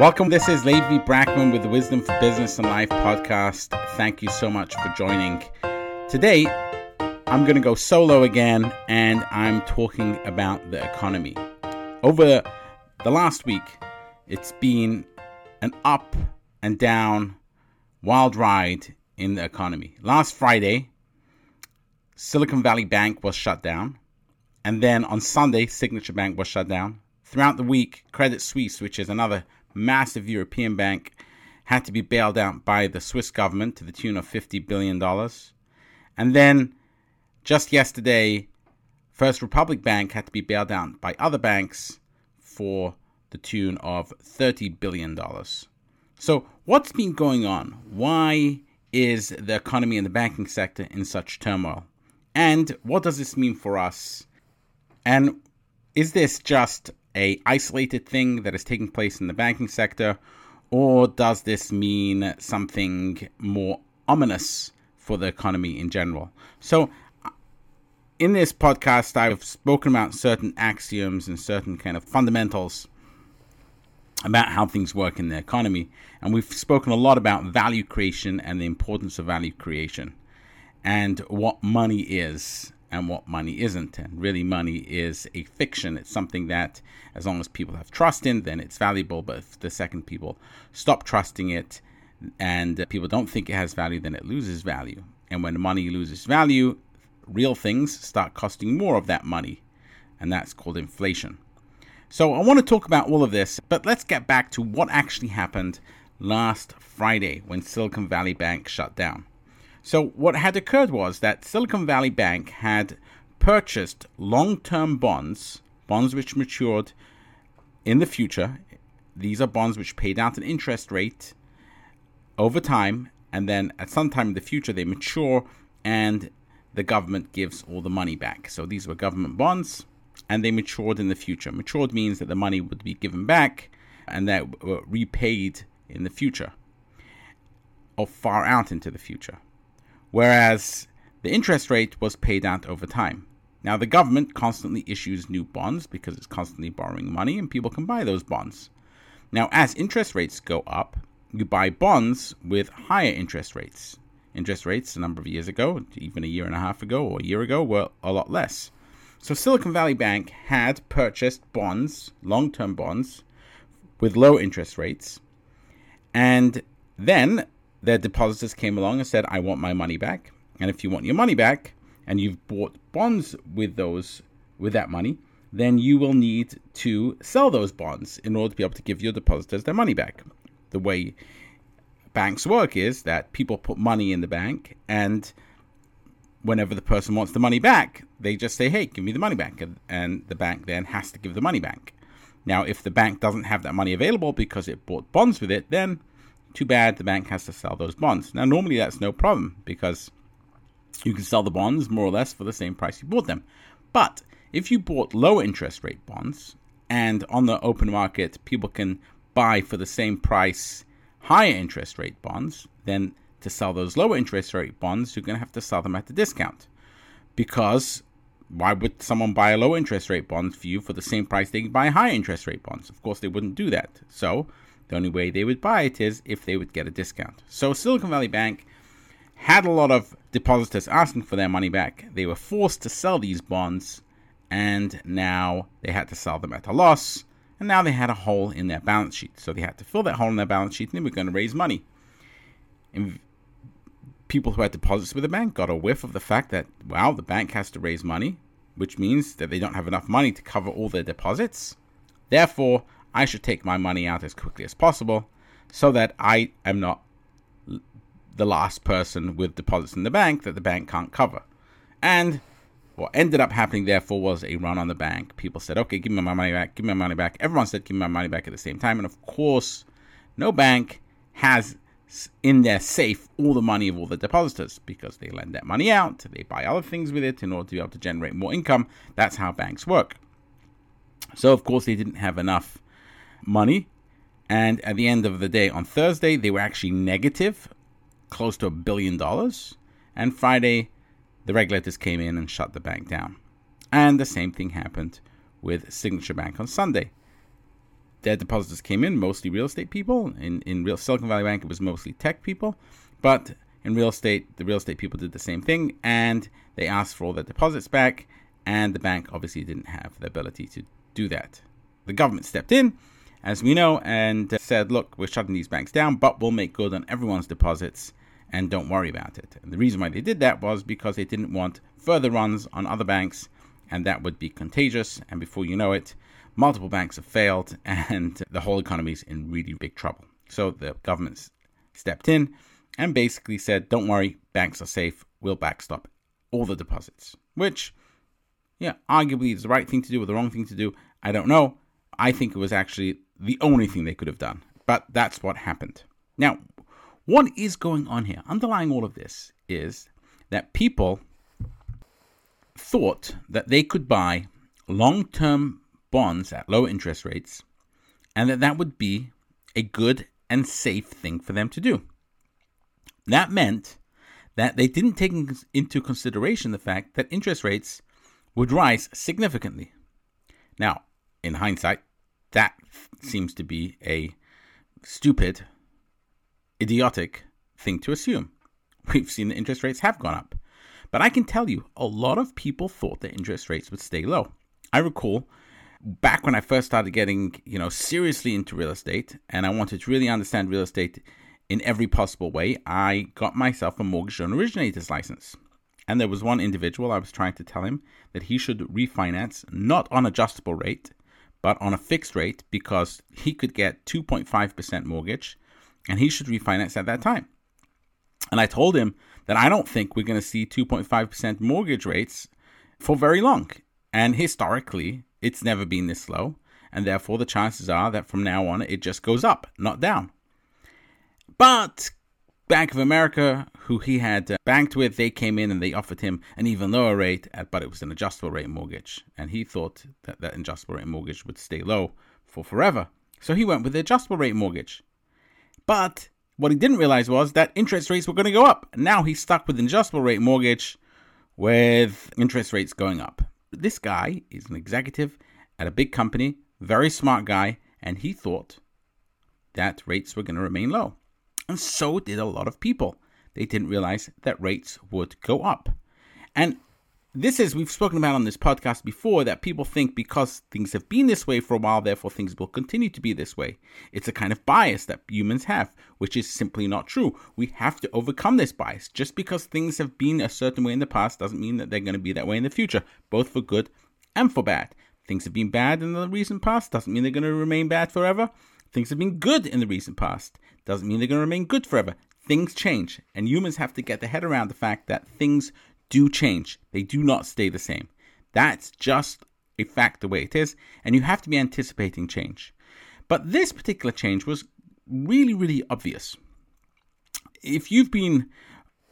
Welcome. This is Levi Brackman with the Wisdom for Business and Life podcast. Thank you so much for joining. Today, I'm going to go solo again and I'm talking about the economy. Over the last week, it's been an up and down wild ride in the economy. Last Friday, Silicon Valley Bank was shut down. And then on Sunday, Signature Bank was shut down. Throughout the week, Credit Suisse, which is another massive European bank, had to be bailed out by the Swiss government to the tune of $50 billion. And then just yesterday, First Republic Bank had to be bailed out by other banks for the tune of $30 billion. So, what's been going on? Why is the economy and the banking sector in such turmoil? And what does this mean for us? And is this just a isolated thing that is taking place in the banking sector, or does this mean something more ominous for the economy in general? So, in this podcast, I've spoken about certain axioms and certain kind of fundamentals about how things work in the economy, and we've spoken a lot about value creation and the importance of value creation, and what money is and what money isn't. And really, money is a fiction. It's something that, as long as people have trust in, then it's valuable. But if the second people stop trusting it and people don't think it has value, then it loses value. And when money loses value, real things start costing more of that money. And that's called inflation. So I want to talk about all of this, but let's get back to what actually happened last Friday when Silicon Valley Bank shut down. So, what had occurred was that Silicon Valley Bank had purchased long term bonds, bonds which matured in the future. These are bonds which paid out an interest rate over time, and then at some time in the future they mature and the government gives all the money back. So, these were government bonds and they matured in the future. Matured means that the money would be given back and that were repaid in the future or far out into the future whereas the interest rate was paid out over time. Now, the government constantly issues new bonds because it's constantly borrowing money and people can buy those bonds. Now, as interest rates go up, you buy bonds with higher interest rates. Interest rates a number of years ago, even a year and a half ago or a year ago, were a lot less. So, Silicon Valley Bank had purchased bonds, long term bonds, with low interest rates. And then their depositors came along and said, I want my money back. And if you want your money back and you've bought bonds with those with that money, then you will need to sell those bonds in order to be able to give your depositors their money back. The way banks work is that people put money in the bank and whenever the person wants the money back, they just say, "Hey, give me the money back," and the bank then has to give the money back. Now, if the bank doesn't have that money available because it bought bonds with it, then too bad the bank has to sell those bonds. Now, normally that's no problem because you can sell the bonds more or less for the same price you bought them. But if you bought low interest rate bonds and on the open market people can buy for the same price higher interest rate bonds, then to sell those lower interest rate bonds, you're going to have to sell them at a discount. Because why would someone buy a low interest rate bond for you for the same price they can buy high interest rate bonds? Of course, they wouldn't do that. So the only way they would buy it is if they would get a discount. So Silicon Valley Bank had a lot of depositors asking for their money back. They were forced to sell these bonds, and now they had to sell them at a loss. And now they had a hole in their balance sheet. So they had to fill that hole in their balance sheet, and they were going to raise money. And people who had deposits with the bank got a whiff of the fact that, wow, the bank has to raise money, which means that they don't have enough money to cover all their deposits. Therefore, I should take my money out as quickly as possible so that I am not the last person with deposits in the bank that the bank can't cover. And what ended up happening, therefore, was a run on the bank. People said, okay, give me my money back, give me my money back. Everyone said, give me my money back at the same time. And of course, no bank has in their safe all the money of all the depositors because they lend that money out, they buy other things with it in order to be able to generate more income. That's how banks work. So, of course, they didn't have enough money. And at the end of the day, on Thursday, they were actually negative, close to a billion dollars. And Friday, the regulators came in and shut the bank down. And the same thing happened with Signature Bank on Sunday. their depositors came in, mostly real estate people. In in real Silicon Valley Bank, it was mostly tech people, but in real estate, the real estate people did the same thing, and they asked for all their deposits back, and the bank obviously didn't have the ability to do that. The government stepped in, as we know, and said, "Look, we're shutting these banks down, but we'll make good on everyone's deposits." And don't worry about it. And the reason why they did that was because they didn't want further runs on other banks, and that would be contagious. And before you know it, multiple banks have failed, and the whole economy is in really big trouble. So the government stepped in and basically said, Don't worry, banks are safe, we'll backstop all the deposits. Which, yeah, arguably is the right thing to do or the wrong thing to do. I don't know. I think it was actually the only thing they could have done. But that's what happened. Now, what is going on here? Underlying all of this is that people thought that they could buy long term bonds at low interest rates and that that would be a good and safe thing for them to do. That meant that they didn't take into consideration the fact that interest rates would rise significantly. Now, in hindsight, that seems to be a stupid, idiotic thing to assume. We've seen that interest rates have gone up. But I can tell you, a lot of people thought that interest rates would stay low. I recall back when I first started getting, you know, seriously into real estate and I wanted to really understand real estate in every possible way, I got myself a mortgage loan originator's license. And there was one individual I was trying to tell him that he should refinance not on adjustable rate, but on a fixed rate because he could get 2.5% mortgage and he should refinance at that time. And I told him that I don't think we're going to see 2.5% mortgage rates for very long. And historically, it's never been this low. And therefore, the chances are that from now on, it just goes up, not down. But Bank of America, who he had uh, banked with, they came in and they offered him an even lower rate, but it was an adjustable rate mortgage. And he thought that that adjustable rate mortgage would stay low for forever. So he went with the adjustable rate mortgage. But what he didn't realize was that interest rates were going to go up. Now he's stuck with an adjustable rate mortgage with interest rates going up. This guy is an executive at a big company, very smart guy, and he thought that rates were going to remain low. And so did a lot of people. They didn't realize that rates would go up. And this is, we've spoken about on this podcast before, that people think because things have been this way for a while, therefore things will continue to be this way. It's a kind of bias that humans have, which is simply not true. We have to overcome this bias. Just because things have been a certain way in the past doesn't mean that they're going to be that way in the future, both for good and for bad. Things have been bad in the recent past doesn't mean they're going to remain bad forever. Things have been good in the recent past. Doesn't mean they're going to remain good forever. Things change, and humans have to get their head around the fact that things do change. They do not stay the same. That's just a fact the way it is, and you have to be anticipating change. But this particular change was really, really obvious. If you've been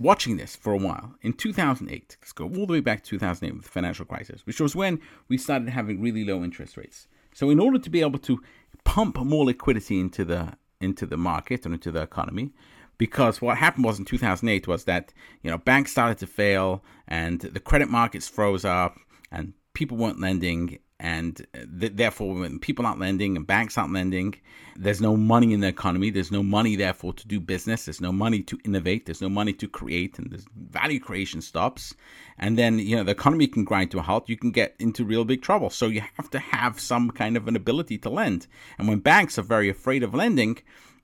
watching this for a while, in 2008, let's go all the way back to 2008 with the financial crisis, which was when we started having really low interest rates. So, in order to be able to pump more liquidity into the into the market and into the economy because what happened was in 2008 was that you know banks started to fail and the credit markets froze up and people weren't lending and th- therefore when people aren't lending and banks aren't lending there's no money in the economy. There's no money therefore to do business. There's no money to innovate. There's no money to create and the value creation stops. And then you know the economy can grind to a halt. You can get into real big trouble. So you have to have some kind of an ability to lend. And when banks are very afraid of lending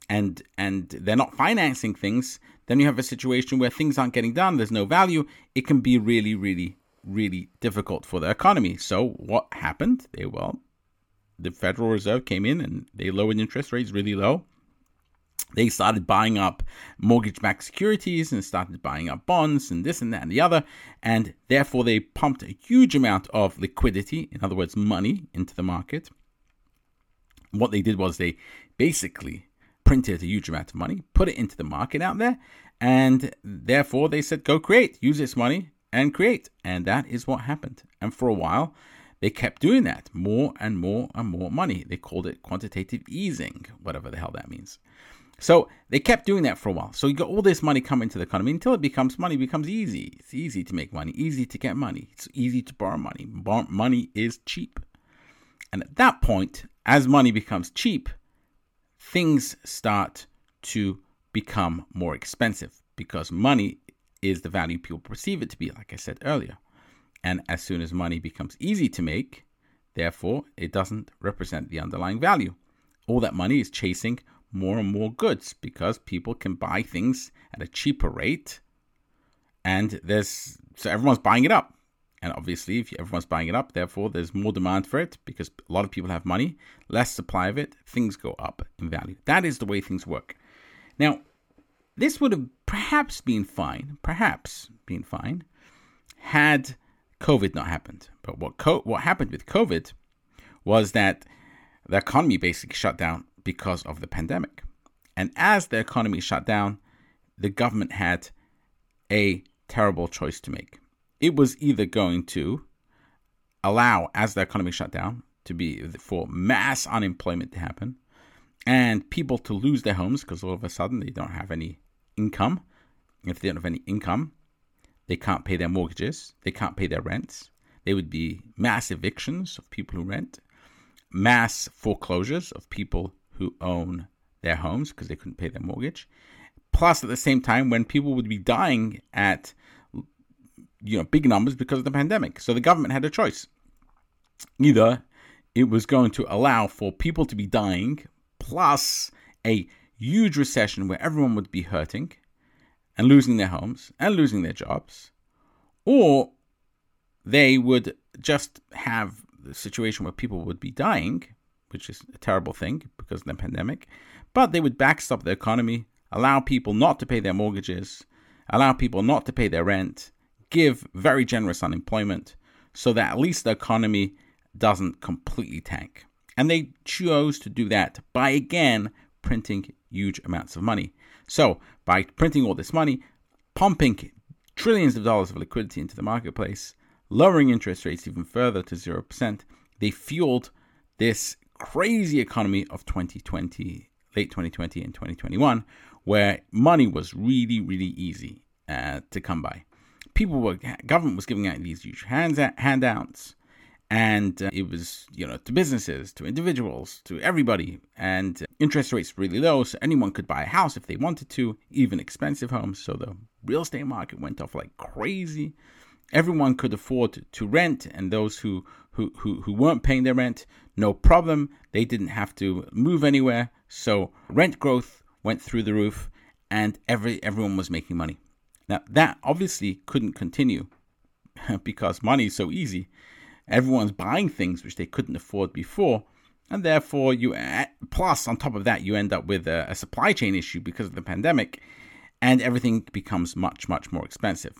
and and they're not financing things then you have a situation where things aren't getting done. There's no value. It can be really really really difficult for the economy. So what happened? They well, the Federal Reserve came in and they lowered interest rates really low. They started buying up mortgage-backed securities and started buying up bonds and this and that and the other, and therefore they pumped a huge amount of liquidity, in other words, money, into the market. What they did was they basically printed a huge amount of money, put it into the market out there, and therefore they said, "Go create, use this money, and create. And that is what happened. And for a while, they kept doing that more and more and more money. They called it quantitative easing, whatever the hell that means. So they kept doing that for a while. So you got all this money coming to the economy until it becomes money becomes easy. It's easy to make money, easy to get money. It's easy to borrow money. Bar- money is cheap. And at that point, as money becomes cheap, things start to become more expensive because money is the value people perceive it to be, like I said earlier. And as soon as money becomes easy to make, therefore, it doesn't represent the underlying value. All that money is chasing more and more goods because people can buy things at a cheaper rate and there's so everyone's buying it up and obviously if everyone's buying it up therefore there's more demand for it because a lot of people have money less supply of it things go up in value that is the way things work now this would have perhaps been fine perhaps been fine had covid not happened but what co- what happened with covid was that the economy basically shut down because of the pandemic and as the economy shut down the government had a terrible choice to make. It was either going to allow, as the economy shut down, to be for mass unemployment to happen and people to lose their homes because all of a sudden they don't have any income. If they don't have any income, they can't pay their mortgages, they can't pay their rents. There would be mass evictions of people who rent, mass foreclosures of people who own their homes because they couldn't pay their mortgage. Plus, at the same time, when people would be dying at you know big numbers because of the pandemic, so the government had a choice. Either it was going to allow for people to be dying, plus a huge recession where everyone would be hurting and losing their homes and losing their jobs, or they would just have the situation where people would be dying, which is a terrible thing because of the pandemic, but they would backstop the economy allow people not to pay their mortgages, allow people not to pay their rent, give very generous unemployment so that at least the economy doesn't completely tank. And they chose to do that by again printing huge amounts of money. So, by printing all this money, pumping trillions of dollars of liquidity into the marketplace, lowering interest rates even further to 0%, they fueled this crazy economy of 2020, late 2020 and 2021, where money was really, really easy uh, to come by. People were government was giving out these huge handouts, and uh, it was you know to businesses, to individuals, to everybody, and uh, interest rates really low, so anyone could buy a house if they wanted to, even expensive homes. So the real estate market went off like crazy. Everyone could afford to rent, and those who who, who, who weren't paying their rent, no problem. They didn't have to move anywhere. So rent growth went through the roof, and every everyone was making money. Now that obviously couldn't continue because money is so easy. Everyone's buying things which they couldn't afford before, and therefore you eh, plus on top of that you end up with a, a supply chain issue because of the pandemic, and everything becomes much much more expensive.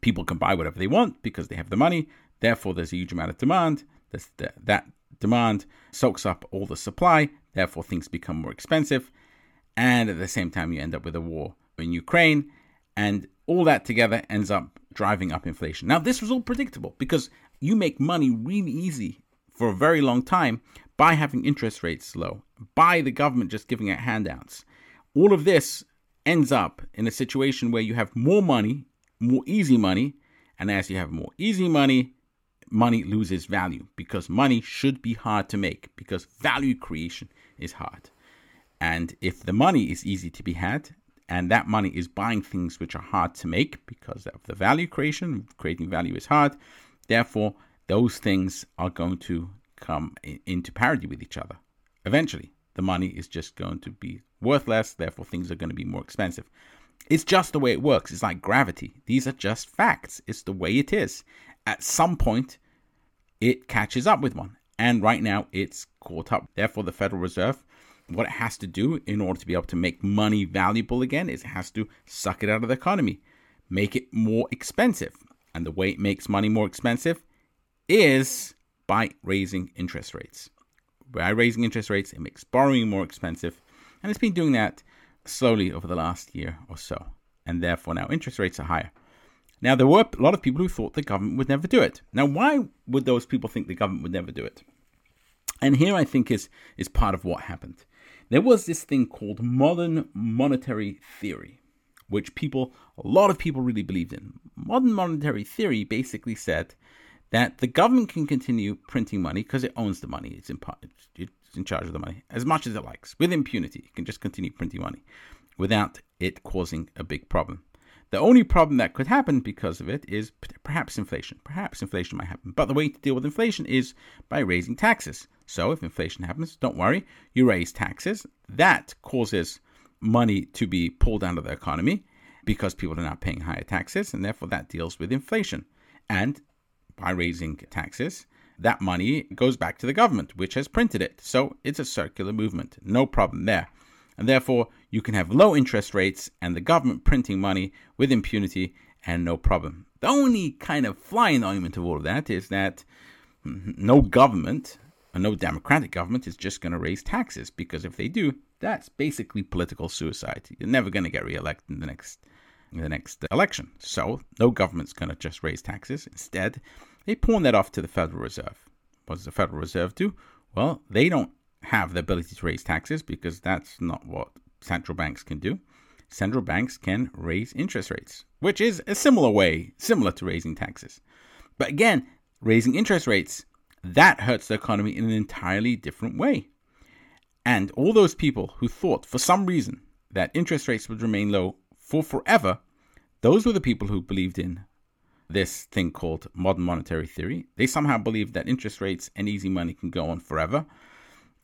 People can buy whatever they want because they have the money. Therefore, there's a huge amount of demand. The, that demand soaks up all the supply. Therefore, things become more expensive and at the same time you end up with a war in Ukraine, and all that together ends up driving up inflation. Now, this was all predictable because you make money really easy for a very long time by having interest rates low, by the government just giving out handouts. All of this ends up in a situation where you have more money, more easy money, and as you have more easy money, money loses value because money should be hard to make because value creation is hard. And if the money is easy to be had, and that money is buying things which are hard to make because of the value creation, creating value is hard, therefore, those things are going to come into parity with each other. Eventually, the money is just going to be worth less, therefore, things are going to be more expensive. It's just the way it works. It's like gravity. These are just facts. It's the way it is. At some point, it catches up with one. And right now, it's caught up. Therefore, the Federal Reserve what it has to do in order to be able to make money valuable again is it has to suck it out of the economy, make it more expensive. And the way it makes money more expensive is by raising interest rates. By raising interest rates, it makes borrowing more expensive. And it's been doing that slowly over the last year or so. And therefore, now interest rates are higher. Now, there were a lot of people who thought the government would never do it. Now, why would those people think the government would never do it? And here I think is, is part of what happened. There was this thing called modern monetary theory, which people, a lot of people really believed in. Modern monetary theory basically said that the government can continue printing money because it owns the money. It's in, it's in charge of the money as much as it likes with impunity. It can just continue printing money without it causing a big problem. The only problem that could happen because of it is perhaps inflation. Perhaps inflation might happen. But the way to deal with inflation is by raising taxes. So if inflation happens, don't worry, you raise taxes. That causes money to be pulled out of the economy because people are not paying higher taxes, and therefore that deals with inflation. And by raising taxes, that money goes back to the government, which has printed it. So it's a circular movement. No problem there. And therefore, you can have low interest rates and the government printing money with impunity and no problem. The only kind of fly in the ointment of all of that is that no government, no democratic government, is just going to raise taxes because if they do, that's basically political suicide. You're never going to get reelected in the next in the next election. So no government's going to just raise taxes. Instead, they pawn that off to the Federal Reserve. What does the Federal Reserve do? Well, they don't have the ability to raise taxes because that's not what central banks can do. Central banks can raise interest rates, which is a similar way, similar to raising taxes. But again, raising interest rates, that hurts the economy in an entirely different way. And all those people who thought for some reason that interest rates would remain low for forever, those were the people who believed in this thing called modern monetary theory. They somehow believed that interest rates and easy money can go on forever.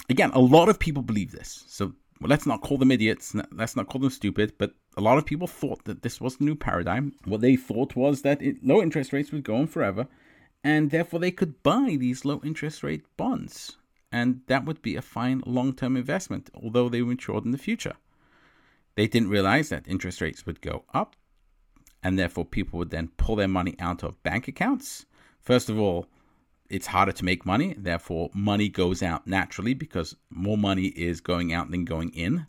Again, a lot of people believe this. So let's not call them idiots, let's not call them stupid, but a lot of people thought that this was the new paradigm. What they thought was that it, low interest rates would go on forever, and therefore they could buy these low interest rate bonds. And that would be a fine long term investment, although they were insured in the future. They didn't realize that interest rates would go up, and therefore people would then pull their money out of bank accounts. First of all, it's harder to make money. Therefore, money goes out naturally because more money is going out than going in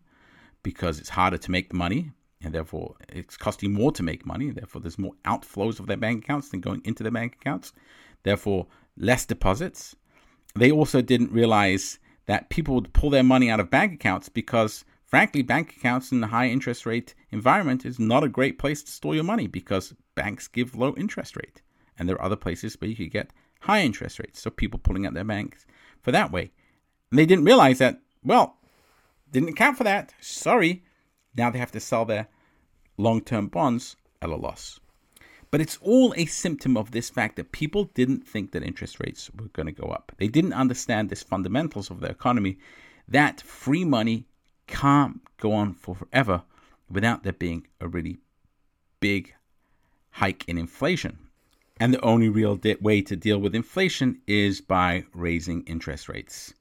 because it's harder to make the money. And therefore, it's costing more to make money. Therefore, there's more outflows of their bank accounts than going into their bank accounts. Therefore, less deposits. They also didn't realize that people would pull their money out of bank accounts because, frankly, bank accounts in a high interest rate environment is not a great place to store your money because banks give low interest rate. And there are other places where you could get high interest rates. So people pulling out their banks for that way. And they didn't realize that, well, didn't account for that. Sorry. Now they have to sell their long term bonds at a loss. But it's all a symptom of this fact that people didn't think that interest rates were going to go up. They didn't understand this fundamentals of the economy that free money can't go on for forever without there being a really big hike in inflation. And the only real de- way to deal with inflation is by raising interest rates,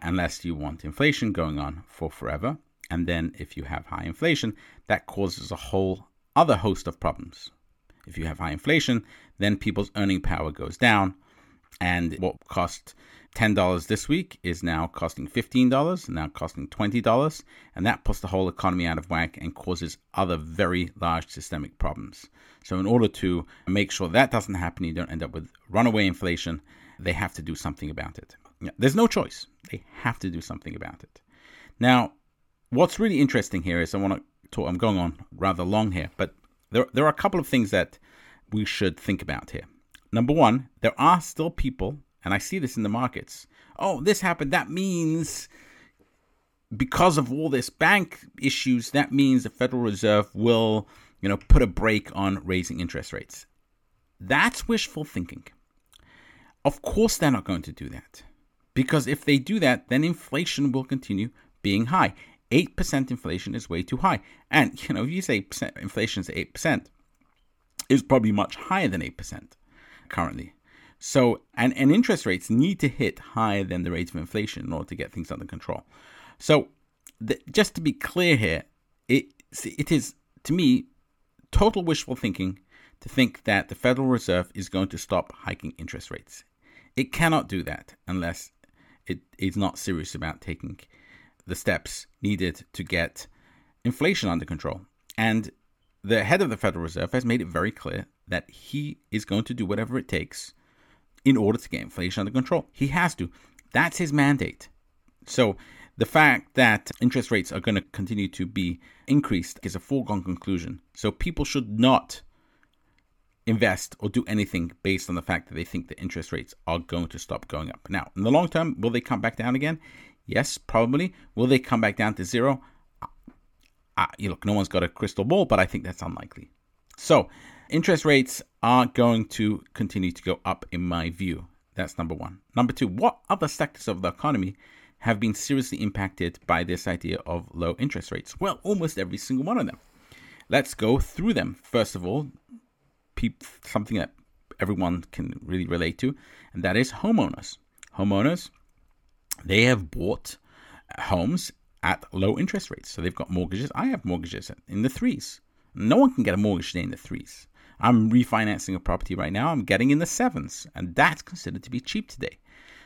unless you want inflation going on for forever. And then, if you have high inflation, that causes a whole other host of problems. If you have high inflation, then people's earning power goes down, and what cost $10 this week is now costing $15, now costing $20, and that puts the whole economy out of whack and causes other very large systemic problems. So, in order to make sure that doesn't happen, you don't end up with runaway inflation, they have to do something about it. There's no choice. They have to do something about it. Now, what's really interesting here is I want to talk, I'm going on rather long here, but there, there are a couple of things that we should think about here. Number one, there are still people and I see this in the markets. Oh, this happened. That means because of all this bank issues, that means the Federal Reserve will, you know, put a brake on raising interest rates. That's wishful thinking. Of course, they're not going to do that. Because if they do that, then inflation will continue being high. 8% inflation is way too high. And, you know, if you say inflation is 8%, it's probably much higher than 8% currently. So, and, and interest rates need to hit higher than the rate of inflation in order to get things under control. So, the, just to be clear here, it, it is, to me, total wishful thinking to think that the Federal Reserve is going to stop hiking interest rates. It cannot do that unless it is not serious about taking the steps needed to get inflation under control. And the head of the Federal Reserve has made it very clear that he is going to do whatever it takes in order to get inflation under control. He has to. That's his mandate. So the fact that interest rates are going to continue to be increased is a foregone conclusion. So people should not invest or do anything based on the fact that they think the interest rates are going to stop going up. Now, in the long term, will they come back down again? Yes, probably. Will they come back down to zero? Uh, you look, no one's got a crystal ball, but I think that's unlikely. So, interest rates are going to continue to go up, in my view. That's number one. Number two, what other sectors of the economy have been seriously impacted by this idea of low interest rates? Well, almost every single one of them. Let's go through them. First of all, something that everyone can really relate to, and that is homeowners. Homeowners, they have bought homes at low interest rates. So they've got mortgages. I have mortgages in the threes. No one can get a mortgage today in the threes. I'm refinancing a property right now. I'm getting in the sevens, and that's considered to be cheap today.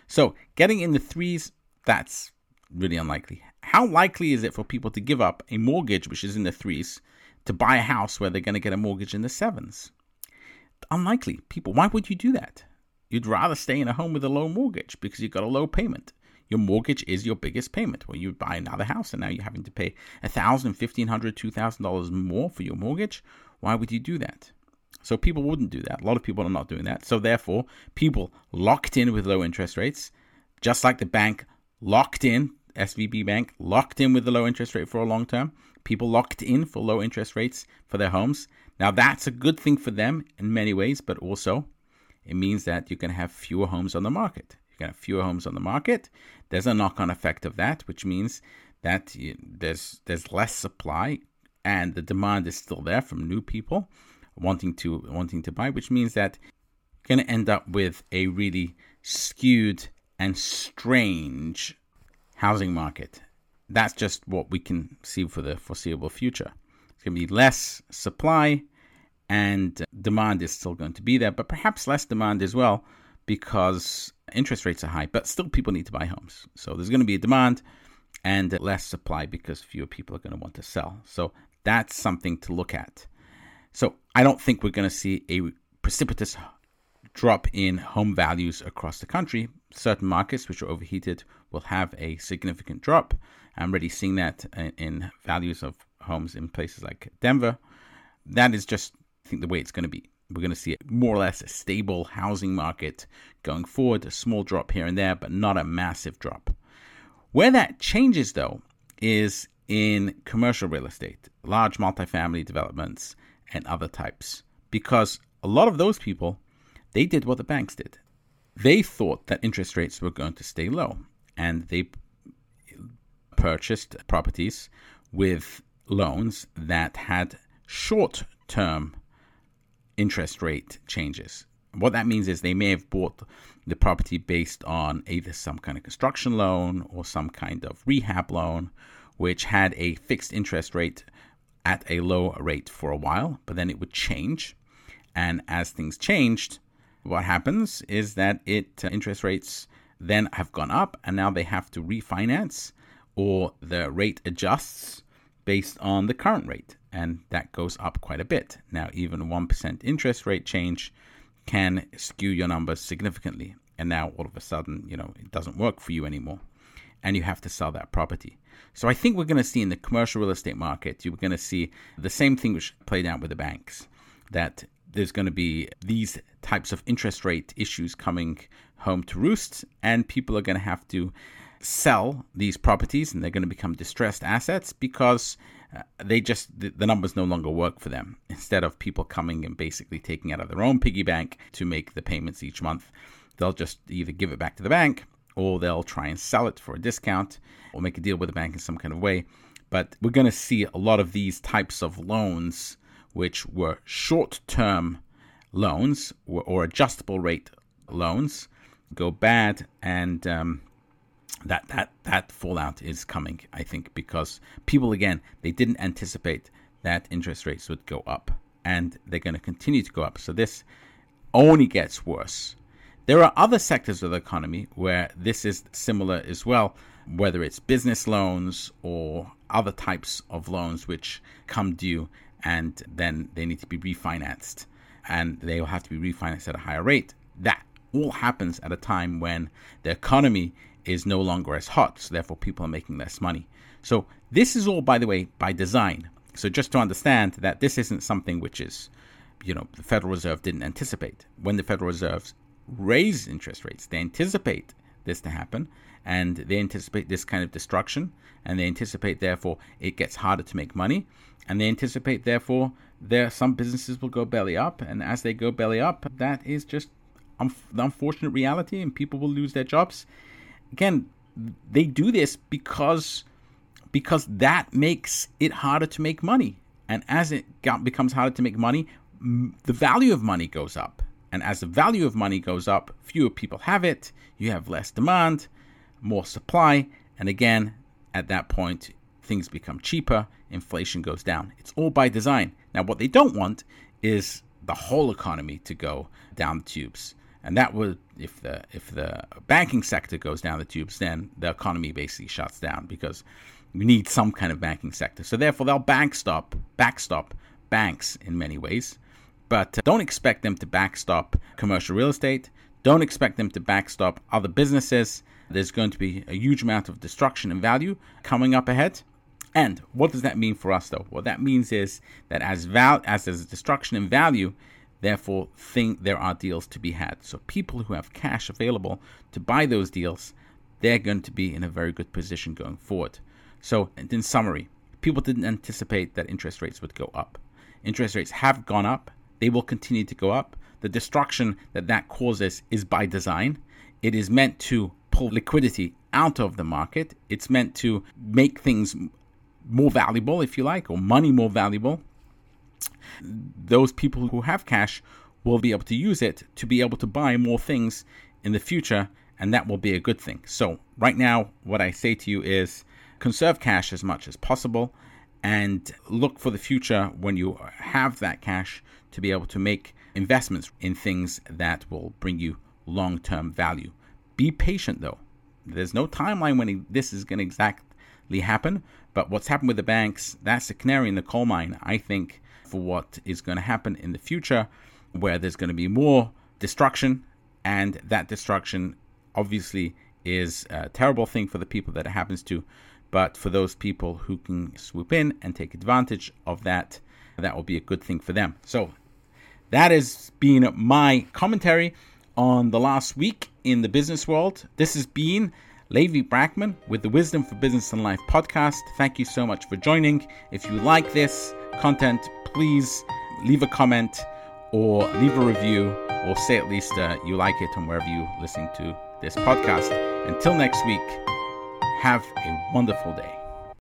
So getting in the threes, that's really unlikely. How likely is it for people to give up a mortgage, which is in the threes, to buy a house where they're going to get a mortgage in the sevens? Unlikely. People, why would you do that? You'd rather stay in a home with a low mortgage because you've got a low payment. Your mortgage is your biggest payment. Well, you buy another house and now you're having to pay a thousand, fifteen hundred, two thousand dollars more for your mortgage. Why would you do that? So people wouldn't do that. A lot of people are not doing that. So therefore, people locked in with low interest rates, just like the bank locked in, SVB Bank locked in with the low interest rate for a long term. People locked in for low interest rates for their homes. Now that's a good thing for them in many ways, but also it means that you can have fewer homes on the market. You can have fewer homes on the market. There's a knock-on effect of that, which means that you, there's there's less supply and the demand is still there from new people wanting to wanting to buy, which means that you're going to end up with a really skewed and strange housing market. That's just what we can see for the foreseeable future. It's going to be less supply and demand is still going to be there, but perhaps less demand as well because interest rates are high, but still people need to buy homes. So there's going to be a demand and less supply because fewer people are going to want to sell. So that's something to look at. So I don't think we're going to see a precipitous drop in home values across the country. Certain markets which are overheated will have a significant drop. I'm already seeing that in values of homes in places like Denver. That is just, I think, the way it's going to be we're going to see a more or less a stable housing market going forward, a small drop here and there, but not a massive drop. Where that changes, though, is in commercial real estate, large multifamily developments, and other types, because a lot of those people, they did what the banks did. They thought that interest rates were going to stay low, and they purchased properties with loans that had short term interest rate changes. What that means is they may have bought the property based on either some kind of construction loan or some kind of rehab loan, which had a fixed interest rate at a low rate for a while, but then it would change. And as things changed, what happens is that it uh, interest rates then have gone up and now they have to refinance or the rate adjusts based on the current rate and that goes up quite a bit. Now, even 1% interest rate change can skew your numbers significantly. And now all of a sudden, you know, it doesn't work for you anymore. And you have to sell that property. So I think we're going to see in the commercial real estate market, you're going to see the same thing which played out with the banks. That there's going to be these types of interest rate issues coming home to roost, and people are going to have to sell these properties and they're going to become distressed assets because uh, they just the, the, numbers no longer work for them. Instead of people coming and basically taking out of their own piggy bank to make the payments each month they'll just either give it back to the bank or they'll try and sell it for a discount or make a deal with the bank in some kind of way. But we're going to see a lot of these types of loans which were short-term loans or, or adjustable rate loans go bad and um, that that that fallout is coming i think because people again they didn't anticipate that interest rates would go up and they're going to continue to go up. So this only gets worse. There are other sectors of the economy where this is similar as well whether it's business loans or other types of loans which come due and then they need to be refinanced and they will have to be refinanced at a higher rate. That all happens at a time when the economy is no longer as hot, so therefore people are making less money. So this is all, by the way, by design. So just to understand that this isn't something which is you know, the Federal Reserve didn't anticipate. When the Federal Reserve raise interest rates, they anticipate this to happen and they anticipate this kind of destruction and they anticipate therefore it gets harder to make money and they anticipate therefore there some businesses will go belly up and as they go belly up that is just um, the unfortunate reality and people will lose their jobs again they do this because because that makes it harder to make money. And as it got, becomes harder to make money the value of money goes up. And as the value of money goes up fewer people have it you have less demand more supply. And again at that point things become cheaper inflation goes down. It's all by design. Now what they don't want is the whole economy to go down the tubes and that would if the if the banking sector goes down the tubes then the economy basically shuts down because we need some kind of banking sector. So therefore they'll backstop backstop banks in many ways. But uh, don't expect them to backstop commercial real estate. Don't expect them to backstop other businesses. There's going to be a huge amount of destruction and value coming up ahead. And what does that mean for us though? What that means is that as val as there's destruction in value Therefore, think there are deals to be had. So, people who have cash available to buy those deals, they're going to be in a very good position going forward. So, in summary, people didn't anticipate that interest rates would go up. Interest rates have gone up, they will continue to go up. The destruction that that causes is by design. It is meant to pull liquidity out of the market, it's meant to make things more valuable, if you like, or money more valuable those people who have cash will be able to use it to be able to buy more things in the future, and that will be a good thing. So, right now, what I say to you is conserve cash as much as possible and look for the future when you have that cash to be able to make investments in things that will bring you long term value. Be patient though. There's no timeline when this is going to exactly happen, but what's happened with the banks, that's the canary in the coal mine, I think, for what is going to happen in the future, where there's going to be more destruction, and that destruction obviously is a terrible thing for the people that it happens to. But for those people who can swoop in and take advantage of that, that will be a good thing for them. So that has been my commentary on the last week in the business world. This has been Levi Brackman with the Wisdom for Business and Life podcast. Thank you so much for joining. If you like this content, please leave a comment or leave a review or say at least uh, you like it and wherever you listen to this podcast. Until next week, have a wonderful day.